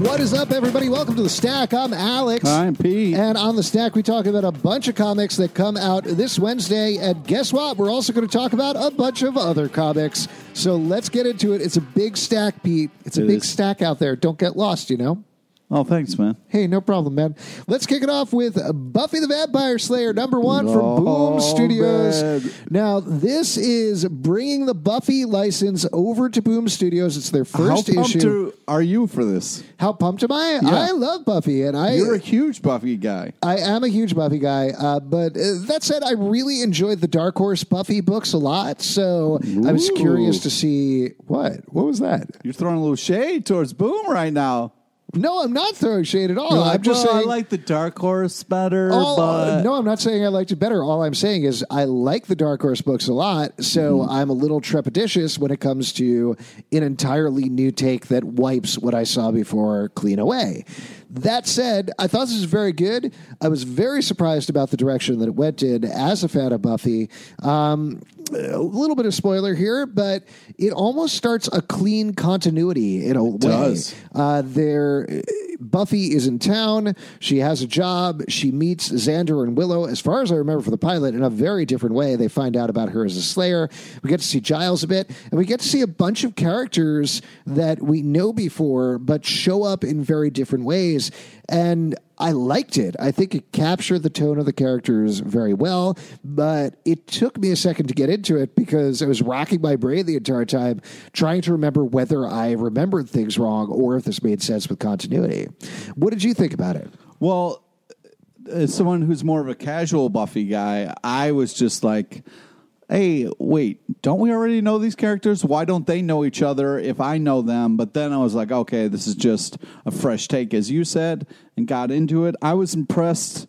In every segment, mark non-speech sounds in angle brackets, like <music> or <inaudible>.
What is up, everybody? Welcome to the Stack. I'm Alex. I'm Pete. And on the Stack, we talk about a bunch of comics that come out this Wednesday. And guess what? We're also going to talk about a bunch of other comics. So let's get into it. It's a big stack, Pete. It's a It big is. stack out there. Don't get lost, you know? Oh, thanks, man. Hey, no problem, man. Let's kick it off with Buffy the Vampire Slayer, number one from Oh, Boom Studios. man. Now, this is bringing the Buffy license over to Boom Studios. It's their first How pumped issue. are- you for this? How pumped am I? Yeah. I love Buffy, and I You're a huge Buffy guy. I am a huge Buffy guy, uh, but uh, that said, I really enjoyed the Dark Horse Buffy books a lot. So I was curious to see what what was that. You're throwing a little shade towards Boom right now. No, I'm not throwing shade at all. You're I'm like, just well, saying. I like the Dark Horse better, all- but no, I'm not saying I liked it better. All I'm saying is I like the Dark Horse books a lot, so Mm-hmm. I'm a little trepidatious when it comes to an entirely new take that wipes what I saw before clean away. That said, I thought this was very good. I was very surprised about the direction that it went in as a fan of Buffy. Um, a little bit of spoiler here, but it almost starts a clean continuity in a way. does. Uh, there, Buffy is in town. She has a job. She meets Xander and Willow. As far as I remember from the pilot, in a very different way. They find out about her as a Slayer. We get to see Giles a bit, and we get to see a bunch of characters that we know before, but show up in very different ways. And I liked it. I think it captured the tone of the characters very well, but it took me a second to get into it because I was racking my brain the entire time trying to remember whether I remembered things wrong or if this made sense with continuity. What did you think about it? well, as someone who's more of a casual Buffy guy, I was just like, hey, wait, don't we already know these characters? Why don't they know each other if I know them? But then I was like, okay, this is just a fresh take, as you said, and got into it. I was impressed.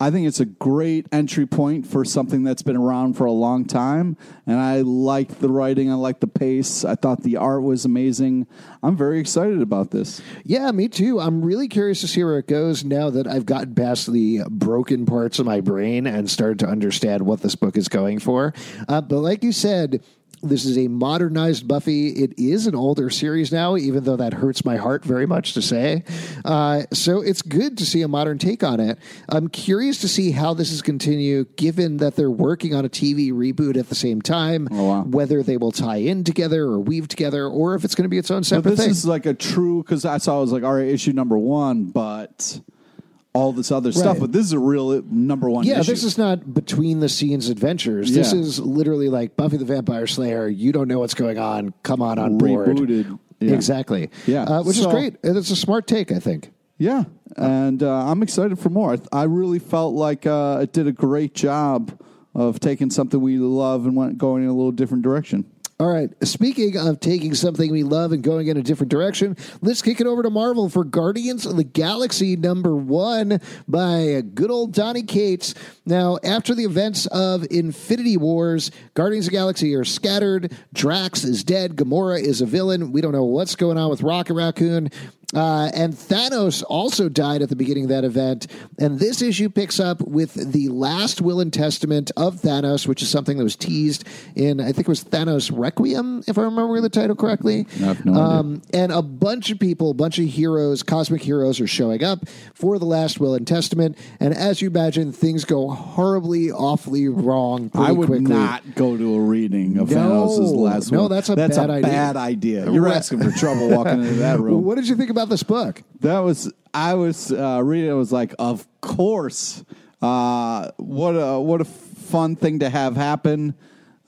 I think it's a great entry point for something that's been around for a long time. And I liked the writing, I liked the pace, I thought the art was amazing. I'm very excited about this. Yeah, me too. I'm really curious to see where it goes now that I've gotten past the broken parts of my brain and started to understand what this book is going for. Uh, but like you said, this is a modernized Buffy. It is an older series now, even though that hurts my heart very much to say. Uh, so it's good to see a modern take on it. I'm curious to see how this is continue, given that they're working on a TV reboot at the same time. Oh, wow. Whether they will tie in together or weave together, or if it's going to be its own But separate this thing. is like a true, because I saw it was like, all right, issue number one, but all this other stuff. Right. But this is a real number one Yeah, issue. this is not between the scenes adventures. This Yeah. is literally like Buffy the Vampire Slayer. You don't know what's going on. Come on on board. Rebooted. Yeah. Exactly. Yeah. Uh, which is great. And it's a smart take, I think. Yeah, and uh, I'm excited for more. I, I really felt like uh, it did a great job of taking something we love and went going in a little different direction. All right. Speaking of taking something we love and going in a different direction, let's kick it over to Marvel for Guardians of the Galaxy number one by good old Donny Cates. Now, after the events of Infinity Wars, Guardians of the Galaxy are scattered. Drax is dead. Gamora is a villain. We don't know what's going on with Rocket Raccoon. Uh, and Thanos also died at the beginning of that event. And this issue picks up with the last will and testament of Thanos, which is something that was teased in, I think it was Thanos Requiem, if I remember the title correctly. No um, And a bunch of people, a bunch of heroes, cosmic heroes, are showing up for the last will and testament. And as you imagine, things go horribly, awfully wrong. Pretty I would quickly. not go to a reading of No. Thanos' last No, will. that's a that's bad a idea. bad idea. You're Right. asking for trouble walking into that <laughs> room. What did you think about this book? That was I was uh, reading. it, was like, of course. Uh, what a what a fun thing to have happen.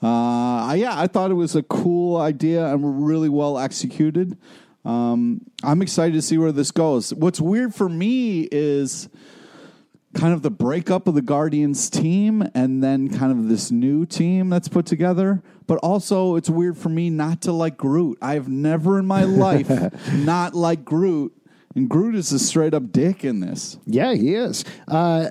Uh, yeah, I thought it was a cool idea and really well executed. Um, I'm excited to see where this goes. What's weird for me is kind of the breakup of the Guardians team and then kind of this new team that's put together. But also, it's weird for me not to like Groot. I've never in my life <laughs> not liked Groot. And Groot is a straight up dick in this. Yeah, he is. Uh,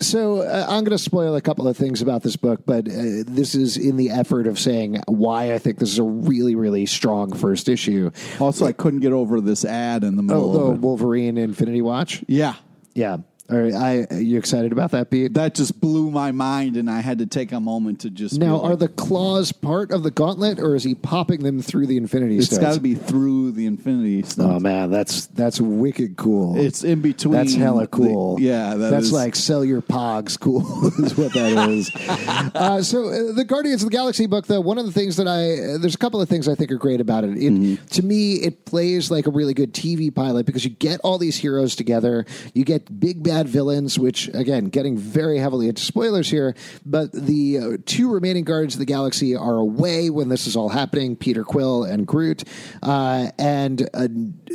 so uh, I'm going to spoil a couple of things about this book, but uh, this is in the effort of saying why I think this is a really, really strong first issue. Also, I couldn't get over this ad in the middle Oh, the. Wolverine Infinity Watch. Yeah. Yeah. All right. I, are you excited about that, Pete? That just blew my mind, and I had to take a moment to just. be now, like, are the claws part of the gauntlet, or is he popping them through the Infinity It's got to be through the Infinity Oh man, that's that's wicked cool. It's in between. That's hella the- cool. yeah, that that's is- like sell your pogs cool <laughs> is what that is. <laughs> uh, so uh, the Guardians of the Galaxy book, though, one of the things that I uh, there's a couple of things I think are great about it. it Mm-hmm. To me, it plays like a really good TV pilot because you get all these heroes together, you get big bad villains, which again, getting very heavily into spoilers here, but the uh, two remaining Guardians of the Galaxy are away when this is all happening: Peter Quill and Groot, uh, and uh,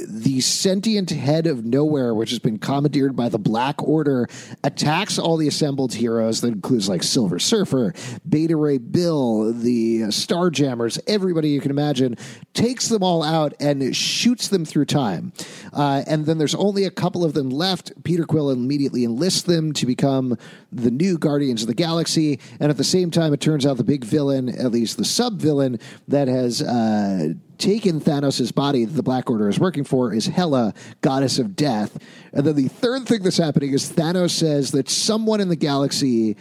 the sentient head of Knowhere, which has been commandeered by the Black Order, attacks all the assembled heroes. That includes like Silver Surfer, Beta Ray Bill, the uh, Starjammers, everybody you can imagine, takes them all out and shoots them through time. Uh, and then there's only a couple of them left. Peter Quill immediately enlist them to become the new Guardians of the Galaxy. And at the same time, it turns out the big villain, at least the sub villain that has uh, taken Thanos' body that the Black Order is working for, is Hela, goddess of death. And then the third thing that's happening is Thanos says that someone in the galaxy.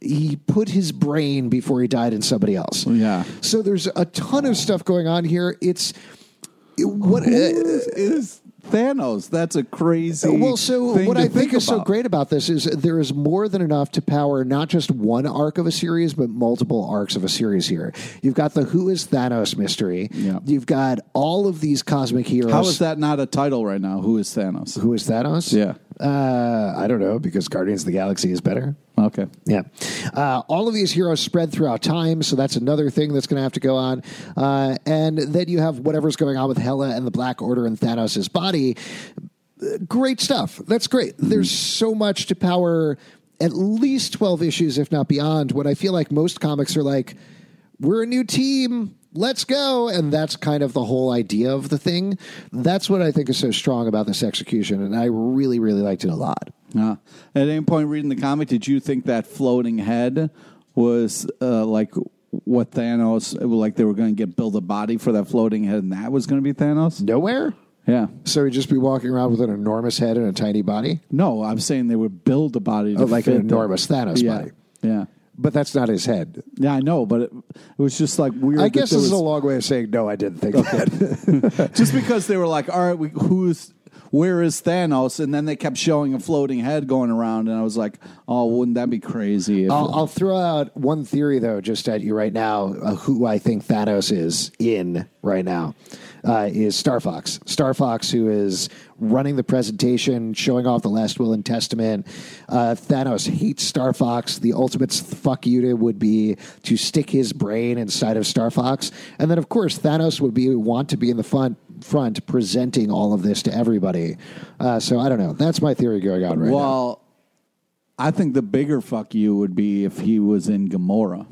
He put his brain before he died in somebody else. Yeah. So there's a ton of stuff going on here. It's it- what Who is Thanos? That's a crazy. well, so what I think, is so great about this is there is more than enough to power not just one arc of a series, but multiple arcs of a series here. You've got the Who is Thanos mystery. Yeah. You've got all of these cosmic heroes. How is that not a title right now? Who is Thanos? Who is Thanos? Yeah. Uh, I don't know, because Guardians of the Galaxy is better. Okay. Yeah. Uh, all of these heroes spread throughout time, so that's another thing that's going to have to go on. Uh, and then you have whatever's going on with Hela and the Black Order and Thanos' body. Great stuff. That's great. There's so much to power at least 12 issues, if not beyond, when I feel like most comics are like, we're a new team. Let's go. And that's kind of the whole idea of the thing. That's what I think is so strong about this execution. And I really, really liked it a lot. Uh, at any point reading the comic, did you think that floating head was uh, like what Thanos, like they were going to get build a body for that floating head, and that was going to be Thanos? Knowhere? Yeah. So he'd just be walking around with an enormous head and a tiny body? No, I'm saying they would build a body to Oh, like an enormous Thanos yeah. body. Yeah. But that's not his head. Yeah, I know, but it, it was just like weird. I that guess there this is was- a long way of saying no, I didn't think that. <laughs> just because they were like, all right, we, who's where is Thanos? And then they kept showing a floating head going around, and I was like, oh, wouldn't that be crazy? If, I'll, I'll throw out one theory, though, just at you right now, uh, who I think Thanos is in right now. Uh, is Star Fox. Star Fox, who is running the presentation, showing off the last will and testament. Uh, Thanos hates Star Fox. The ultimate fuck you to would be to stick his brain inside of Star Fox. And then, of course, Thanos would be want to be in the front, front presenting all of this to everybody. Uh, so I don't know. That's my theory going on right now. well, I think the bigger fuck you would be if he was in Gamora,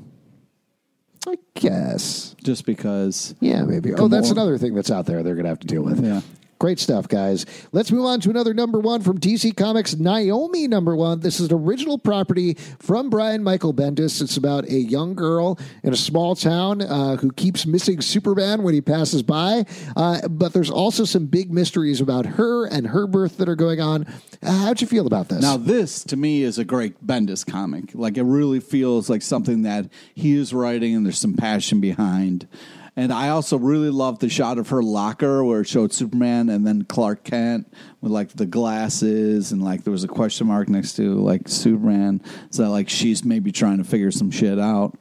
I guess. just because. Yeah, maybe. Oh, that's Gamora. another thing that's out there they're going to have to deal with. Yeah. Great stuff, guys. Let's move on to another number one from DC Comics, Naomi number one. This is an original property from Brian Michael Bendis. It's about a young girl in a small town uh, who keeps missing Superman when he passes by. Uh, but there's also some big mysteries about her and her birth that are going on. Uh, how'd you feel about this? Now, this to me is a great Bendis comic. Like, it really feels like something that he is writing and there's some passion behind. And I also really loved the shot of her locker where it showed Superman and then Clark Kent with like the glasses and like there was a question mark next to like Superman. So like she's maybe trying to figure some shit out.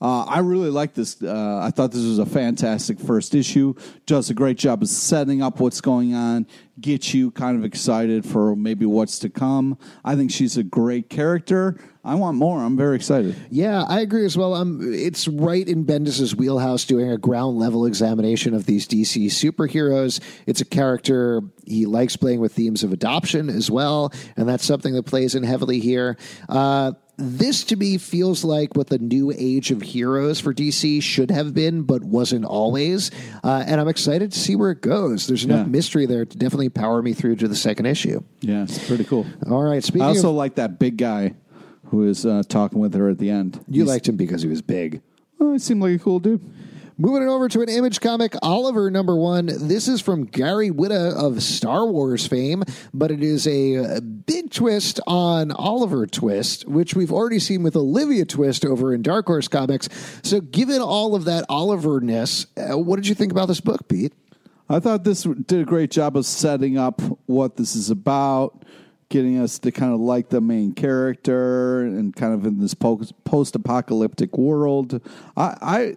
Uh, I really like this. Uh, I thought this was a fantastic first issue. Does a great job of setting up what's going on, get you kind of excited for maybe what's to come. I think she's a great character. I want more. I'm very excited. Yeah, I agree as well. Um, it's right in Bendis's wheelhouse doing a ground level examination of these DC superheroes. It's a character he likes playing with themes of adoption as well, and that's something that plays in heavily here. Uh, this to me feels like what the new age of heroes for DC should have been, but wasn't always. Uh, and I'm excited to see where it goes. There's enough Yeah. mystery there to definitely power me through to the second issue. Yeah, it's pretty cool. All right, speaking I also of, like that big guy who was uh, talking with her at the end. you He's- liked him because he was big. Oh, he seemed like a cool dude. Moving it over to an image comic, Oliver number one. This is from Gary Whitta of Star Wars fame, but it is a, uh big twist on Oliver Twist, which we've already seen with Olivia Twist over in Dark Horse Comics. So, given all of that Oliver-ness, uh, what did you think about this book, Pete? I thought this did a great job of setting up what this is about, getting us to kind of like the main character and kind of in this post apocalyptic world. I, I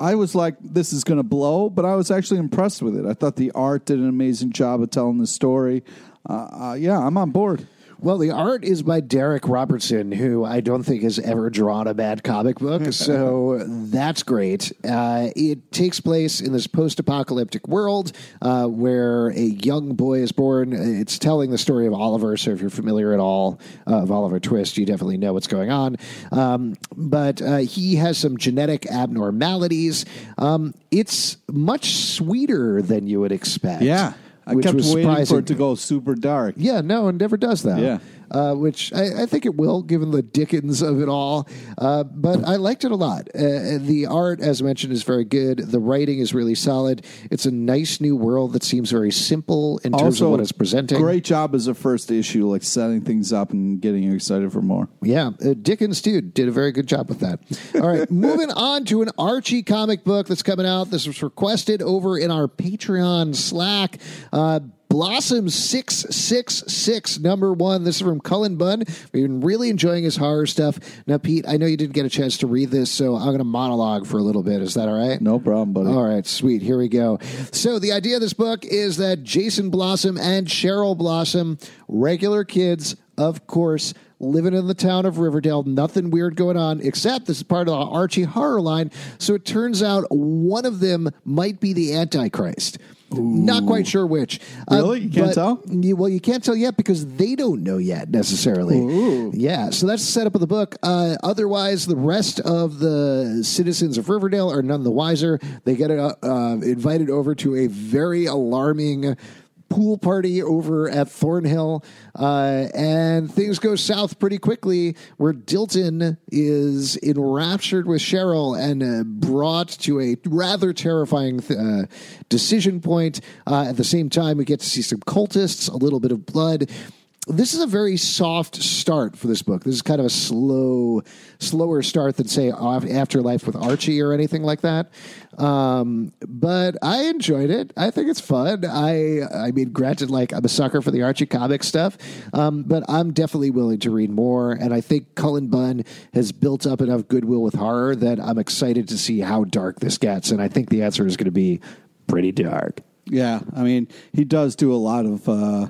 I was like, this is going to blow, but I was actually impressed with it. I thought the art did an amazing job of telling the story. Uh, uh, yeah, I'm on board. Well, the art is by Darick Robertson, who I don't think has ever drawn a bad comic book. <laughs> so that's great. Uh, it takes place in this post apocalyptic world uh, where a young boy is born. It's telling the story of Oliver. So if you're familiar at all uh, of Oliver Twist, you definitely know what's going on. Um, but uh, he has some genetic abnormalities. Um, it's much sweeter than you would expect. Yeah. I which kept was waiting for it to go super dark. Yeah, no, it never does that. Yeah. Uh, which I, I think it will, given the Dickens of it all. Uh, but I liked it a lot. Uh, the art, as mentioned, is very good. The writing is really solid. It's a nice new world that seems very simple in terms Also, of what it's presenting. Great job as a first issue, like setting things up and getting you excited for more. Yeah, uh, Dickens too did a very good job with that. All right, <laughs> moving on to an Archie comic book that's coming out. This was requested over in our Patreon Slack. Blossom 666, number one. This is from Cullen Bunn. We've been really enjoying his horror stuff. Now, Pete, I know you didn't get a chance to read this, so I'm going to monologue for a little bit. Is that all right? No problem, buddy. All right, sweet. Here we go. So, the idea of this book is that Jason Blossom and Cheryl Blossom, regular kids, of course, living in the town of Riverdale, nothing weird going on, except this is part of the Archie horror line. So, it turns out one of them might be the Antichrist. Not quite sure which. Uh, Really? You can't but- tell? you- well, you can't tell yet because they don't know yet necessarily. Yeah, so that's the setup of the book. Uh, otherwise, the rest of the citizens of Riverdale are none the wiser. They get uh, uh, invited over to a very alarming pool party over at Thornhill, uh, and things go south pretty quickly. Where Dilton is enraptured with Cheryl and uh, brought to a rather terrifying uh, decision point. Uh, at the same time, we get to see some cultists, a little bit of blood. This is a very soft start for this book. This is kind of a slow, slower start than say Afterlife with Archie or anything like that. Um, but I enjoyed it. I think it's fun. I, I mean, granted, like I'm a sucker for the Archie comic stuff, um, but I'm definitely willing to read more. And I think Cullen Bunn has built up enough goodwill with horror that I'm excited to see how dark this gets. And I think the answer is going to be pretty dark. Yeah, I mean, he does do a lot of uh,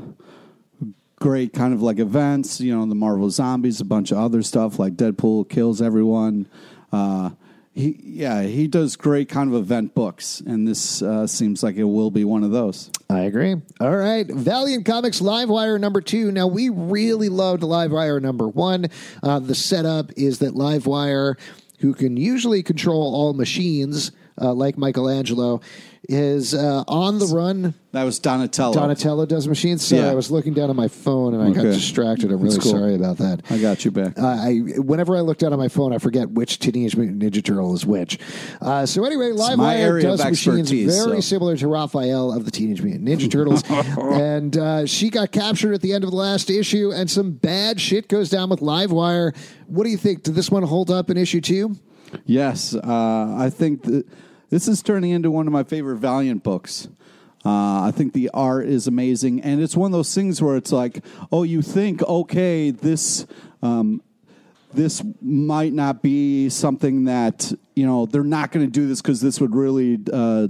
great kind of like events. You know, the Marvel Zombies, a bunch of other stuff like Deadpool kills everyone. Uh, he, yeah, he does great kind of event books, and this uh, seems like it will be one of those. I agree. All right. Valiant Comics Livewire number two. Now, we really loved Livewire number one. Uh, the setup is that Livewire, who can usually control all machines, uh, like Michelangelo, is uh, on the run. That was Donatello. Donatello does machines. Sorry, Yeah. I was looking down at my phone and I got Okay. distracted. I'm really cool. sorry about that. I got you back. Uh, I whenever I look down at my phone, I forget which Teenage Mutant Ninja Turtle is which. Uh, so anyway, my Livewire area does of machines expertise, very so. similar to Raphael of the Teenage Mutant Ninja Turtles, <laughs> and uh, she got captured at the end of the last issue, and some bad shit goes down with Livewire. What do you think? Did this one hold up in issue two? Yes, uh, I think that this is turning into one of my favorite Valiant books. Uh, I think the art is amazing, and it's one of those things where it's like, oh, you think, okay, this um, this might not be something that you know they're not going to do this because this would really, uh,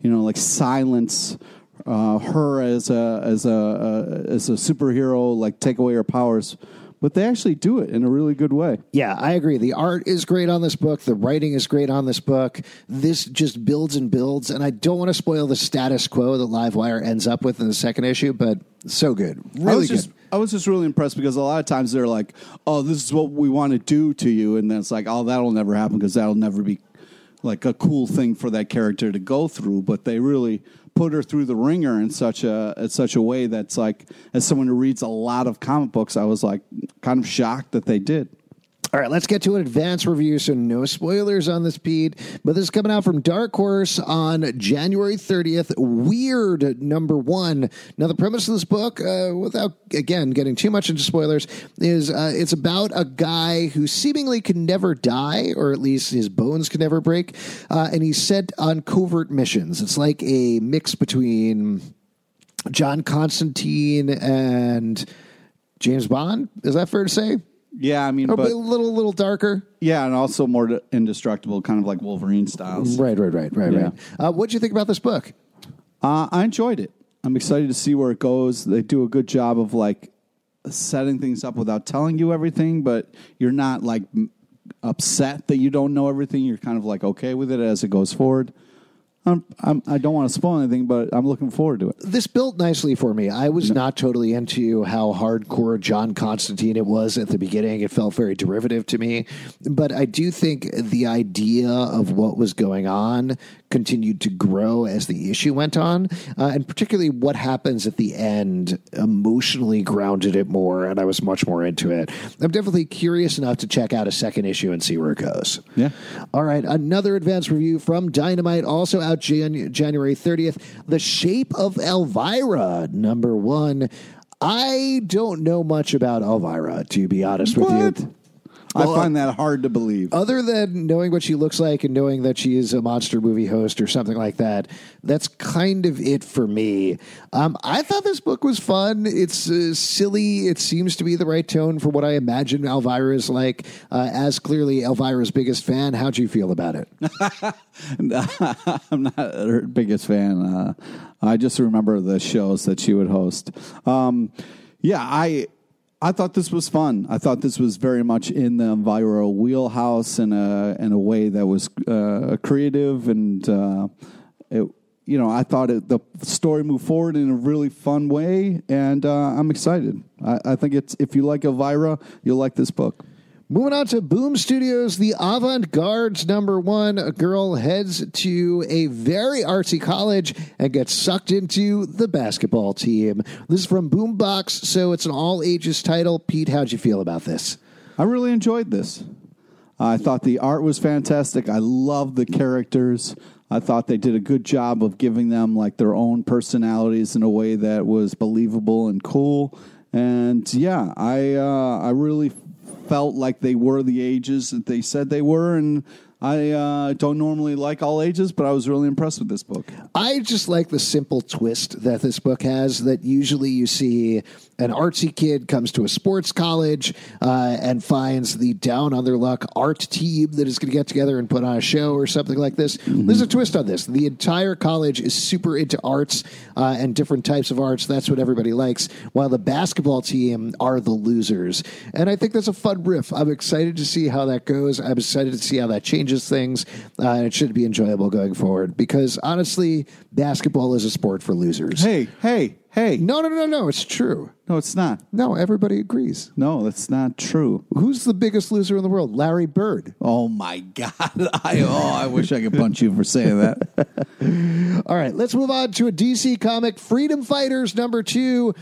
you know, like silence uh, her as a as a uh, as a superhero, like take away her powers. But they actually do it in a really good way. Yeah, I agree. The art is great on this book. The writing is great on this book. This just builds and builds. And I don't want to spoil the status quo that Livewire ends up with in the second issue, but so good. I Really was good. just I was just really impressed because a lot of times they're like, "Oh, this is what we want to do to you," and then it's like, "Oh, that'll never happen because that'll never be like a cool thing for that character to go through." But they really put her through the ringer in such a in such a way that's like, as someone who reads a lot of comic books, I was like kind of shocked that they did. All right, let's get to an advance review. So, no spoilers on this, Pete. But this is coming out from Dark Horse on January 30th. Wyrd number one. Now, the premise of this book, uh, without again getting too much into spoilers, is uh, it's about a guy who seemingly can never die, or at least his bones can never break. Uh, and he's sent on covert missions. It's like a mix between John Constantine and James Bond. Is that fair to say? Yeah, I mean, Or but a little, little darker. yeah, and also more indestructible, kind of like Wolverine styles. Right, right, right, right, right. Uh, what do you think about this book? Uh, I enjoyed it. I'm excited to see where it goes. They do a good job of like setting things up without telling you everything, but you're not like m- upset that you don't know everything. You're kind of like okay with it as it goes forward. I'm, I'm, I don't want to spoil anything, but I'm looking forward to it. This built nicely for me. I was not totally into how hardcore John Constantine it was at the beginning. It felt very derivative to me. But I do think the idea of what was going on continued to grow as the issue went on. Uh, and particularly what happens at the end emotionally grounded it more. And I was much more into it. I'm definitely curious enough to check out a second issue and see where it goes. Yeah. All right, another advance review from Dynamite, also out Jan- January 30th. The Shape of Elvira, number one. I don't know much about Elvira, to be honest with What? You. I find that hard to believe. Other than knowing what she looks like and knowing that she is a monster movie host or something like that, that's kind of it for me. Um, I thought this book was fun. It's uh, silly. It seems to be the right tone for what I imagine Elvira is like. Uh, as clearly Elvira's biggest fan, how'd you feel about it? <laughs> I'm not her biggest fan. Uh, I just remember the shows that she would host. Um, yeah, I I thought this was fun. I thought this was very much in the Elvira wheelhouse in a in a way that was uh, creative and uh, it, you know I thought it, the story moved forward in a really fun way, and uh, I'm excited. I, I think it's if you like Elvira, you'll like this book. Moving on to Boom Studios, the Avant-Guards number one. A girl heads to a very artsy college and gets sucked into the basketball team. This is from Boombox, so it's an all ages title. Pete, how'd you feel about this? I really enjoyed this. I thought the art was fantastic. I loved the characters. I thought they did a good job of giving them like their own personalities in a way that was believable and cool. And yeah, I uh, I really felt like they were the ages that they said they were. And I uh, don't normally like all ages, but I was really impressed with this book. I just like the simple twist that this book has. That usually you see an artsy kid comes to a sports college uh, and finds the down on their luck art team that is going to get together and put on a show or something like this. There's a twist on this. The entire college is super into arts uh, and different types of arts. That's what everybody likes. While the basketball team are the losers, and I think that's a fun riff. I'm excited to see how that goes. I'm excited to see how that changes changes things, uh, and it should be enjoyable going forward. Because honestly, basketball is a sport for losers. Hey, hey, hey. No, no, no, no. It's true. No, it's not. No, everybody agrees. No, that's not true. Who's the biggest loser in the world? Larry Bird. Oh my God! <laughs> I oh, I wish I could punch you for saying that. <laughs> All right, let's move on to a DC comic, Freedom Fighters number two.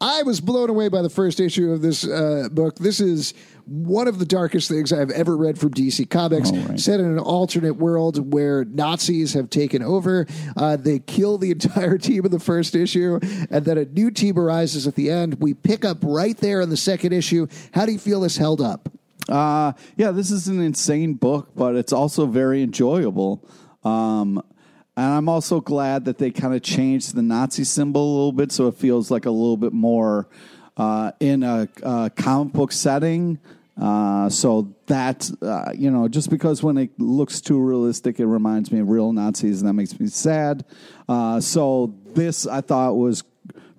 I was blown away by the first issue of this uh, book. This is one of the darkest things I've ever read from DC Comics. Right. Set in an alternate world where Nazis have taken over. Uh, they kill the <laughs> entire team in the first issue, and then a new team arises at the end. We pick up right there in the second issue. How do you feel this held up? Uh, yeah, this is an insane book, but it's also very enjoyable. Um, and I'm also glad that they kind of changed the Nazi symbol a little bit so it feels like a little bit more uh, in a, a comic book setting. Uh, so that, uh, you know, just because when it looks too realistic, it reminds me of real Nazis, and that makes me sad. Uh, so this I thought was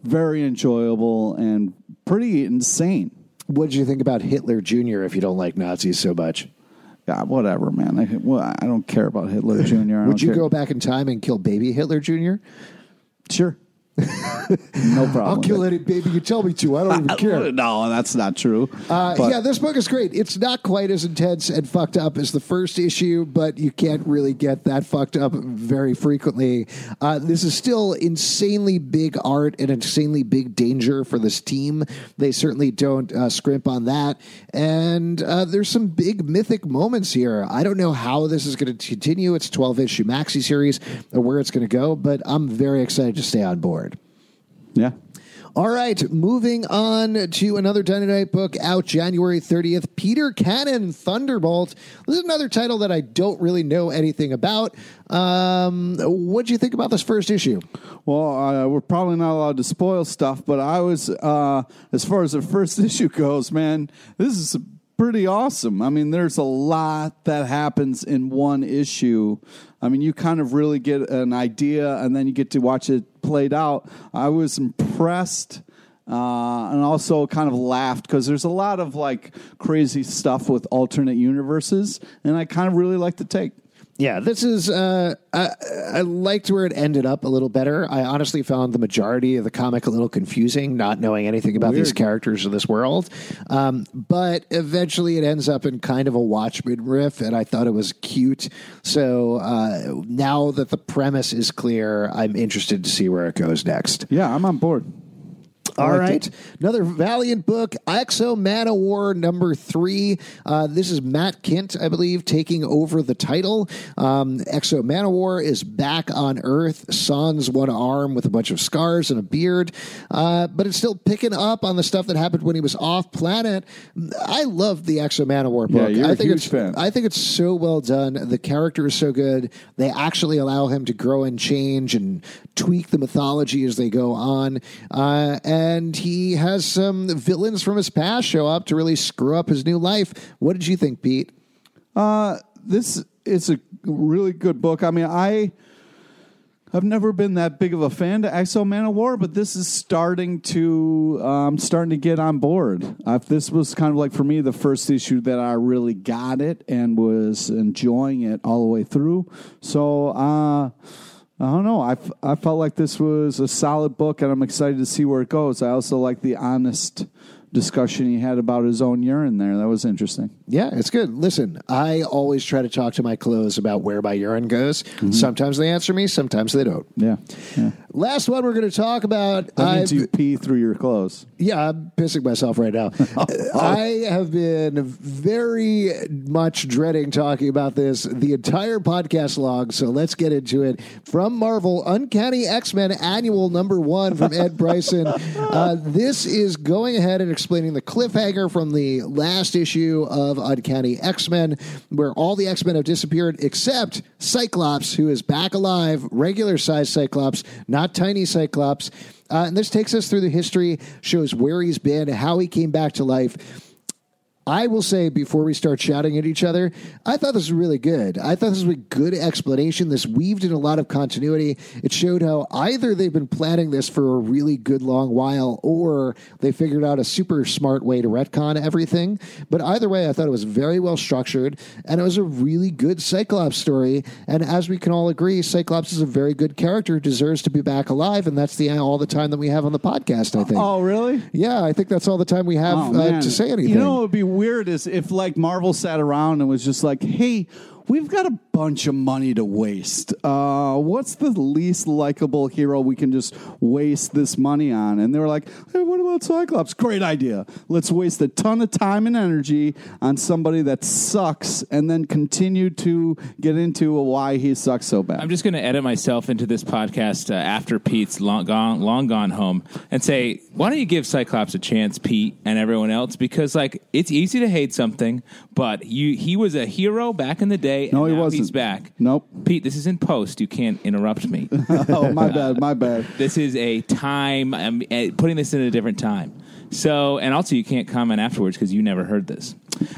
very enjoyable and pretty insane. What did you think about Hitler Jr. if you don't like Nazis so much? Yeah, whatever, man. I, well, I don't care about Hitler <laughs> Jr. Would you care. go back in time and kill baby Hitler Jr.? Sure. No problem. I'll kill any baby you tell me to. I don't even <laughs> care. No, that's not true. Uh, But- yeah, this book is great. It's not quite as intense and fucked up as the first issue, but you can't really get that fucked up very frequently. Uh, this is still insanely big art and insanely big danger for this team. They certainly don't uh, scrimp on that. And uh, there's some big mythic moments here. I don't know how this is going to continue. It's a 12 issue maxi series or where it's going to go, but I'm very excited to stay on board. Yeah. All right, moving on to another Dynamite book out January 30th Peter Cannon Thunderbolt. This is another title that I don't really know anything about. Um, what do you think about this first issue? Well, uh, we're probably not allowed to spoil stuff, but I was, uh, as far as the <laughs> first issue goes, man, this is pretty awesome. I mean, there's a lot that happens in one issue. I mean, you kind of really get an idea, and then you get to watch it played out. I was impressed. Uh, and also kind of laughed because there's a lot of like crazy stuff with alternate universes, and I kind of really like the take. Yeah, this is. Uh, I, I liked where it ended up a little better. I honestly found the majority of the comic a little confusing, not knowing anything about these characters or this world. Um, but eventually, it ends up in kind of a Watchmen riff, and I thought it was cute. So uh, now that the premise is clear, I'm interested to see where it goes next. Yeah, I'm on board. All liked right. it. Another Valiant book, X-O Manowar number three. Uh, this is Matt Kindt, I believe, taking over the title. Um, X-O Manowar is back on Earth, sans one arm with a bunch of scars and a beard, uh, but it's still picking up on the stuff that happened when he was off planet. I love the X-O Manowar book. you're I a think huge it's fan. I think it's so well done. The character is so good. They actually allow him to grow and change and tweak the mythology as they go on. Uh, and he has some villains from his past show up to really screw up his new life. What did you think, Pete? Uh, this is a really good book. I mean, I I've never been that big of a fan to X-O Manowar, but this is starting to um, starting to get on board. Uh, this was kind of like for me the first issue that I really got it and was enjoying it all the way through. So. Uh, I don't know. I, f- I felt like this was a solid book, and I'm excited to see where it goes. I also like the honest discussion he had about his own urine there. That was interesting. Yeah, it's good. Listen, I always try to talk to my clothes about where my urine goes. Sometimes they answer me, sometimes they don't. Yeah. yeah. Last one we're going to talk about. That means I've- you pee through your clothes. Yeah, I'm pissing myself right now. <laughs> I have been very much dreading talking about this the entire podcast log, so let's get into it. From Marvel, Uncanny X Men Annual Number One from Ed Brisson. <laughs> Uh, this is going ahead and explaining the cliffhanger from the last issue of Uncanny X Men, where all the X Men have disappeared except Cyclops, who is back alive, regular size Cyclops, not tiny Cyclops. Uh, and this takes us through the history, shows where he's been, how he came back to life. I will say before we start shouting at each other, I thought this was really good. I thought this was a good explanation. This weaved in a lot of continuity. It showed how either they've been planning this for a really good long while or they figured out a super smart way to retcon everything. But either way, I thought it was very well structured and it was a really good Cyclops story. And as we can all agree, Cyclops is a very good character, deserves to be back alive, and that's the all the time that we have on the podcast. I think. Oh, really? Yeah, I think that's all the time we have Oh, uh, to say anything. You know what would be weird is if like Marvel sat around and was just like, "Hey, we've got a bunch of money to waste. Uh, what's the least likable hero we can just waste this money on?" And they were like, "Hey, what about Cyclops? Great idea. Let's waste a ton of time and energy on somebody that sucks, and then continue to get into why he sucks so bad." I'm just going to edit myself into this podcast uh, after Pete's long gone, long gone home and say, why don't you give Cyclops a chance, Pete, and everyone else? Because like it's easy to hate something, but you he was a hero back in the day. No, and he wasn't. He's back. Nope. Pete, this is in post. You can't interrupt me. <laughs> oh, my bad, my bad. this is a time. I'm uh, putting this in a different time. So, and also you can't comment afterwards because you never heard this.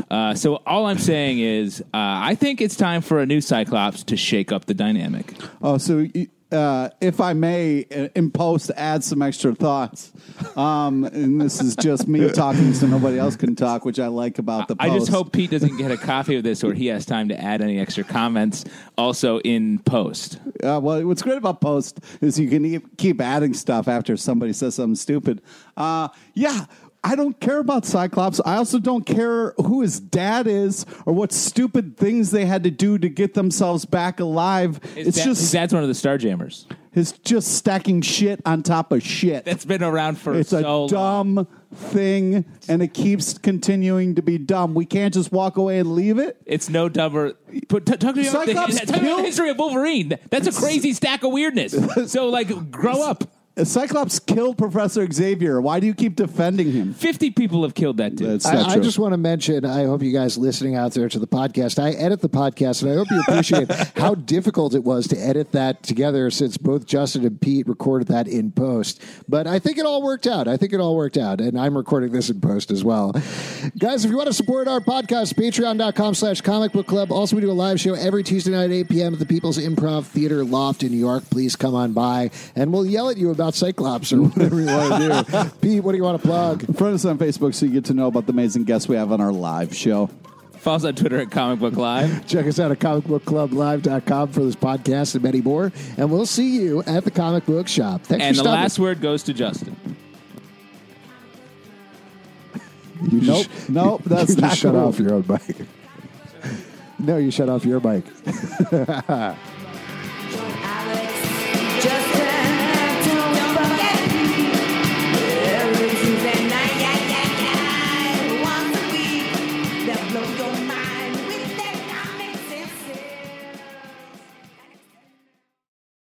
Uh, so all I'm saying is, uh, I think it's time for a new Cyclops to shake up the dynamic. Oh, so uh, if I may, uh, in post, add some extra thoughts. Um, and this is just me <laughs> talking so nobody else can talk, which I like about the I just hope Pete doesn't get a copy of this or he has time to add any extra comments also in post. Uh, well, what's great about post is you can keep adding stuff after somebody says something stupid. Uh, yeah. I don't care about Cyclops. I also don't care who his dad is or what stupid things they had to do to get themselves back alive. His it's dad- just his dad's one of the Starjammers. it's just stacking shit on top of shit. That's been around for It's so a long. dumb thing, and it keeps continuing to be dumb. We can't just walk away and leave it. It's no dumber. But t- talk to me about the, Cyclops talk to me about killed- the history of Wolverine. That's a crazy stack of weirdness. <laughs> So, like, grow up. Cyclops killed Professor Xavier. Why do you keep defending him? 50 people have killed that dude. That's not I, I true. just want to mention, I hope you guys listening out there to the podcast, I edit the podcast, and I hope you appreciate <laughs> how difficult it was to edit that together since both Justin and Pete recorded that in post. But I think it all worked out. I think it all worked out, and I'm recording this in post as well. Guys, if you want to support our podcast, patreon.com slash comic book club. Also, we do a live show every Tuesday night at 8 p.m. at the People's Improv Theater Loft in New York. Please come on by, and we'll yell at you about Cyclops or <laughs> whatever you want to do. <laughs> Pete, what do you want to plug? Friend us on Facebook so you get to know about the amazing guests we have on our live show. Follow us on Twitter at Comic Book Live. <laughs> Check us out at comicbookclublive.com for this podcast and many more. And we'll see you at the comic book shop. Thanks And for the stopping. last word goes to Justin. You Nope, just- nope, that's you not just shut cool. off your own mic. no, you shut off your mic.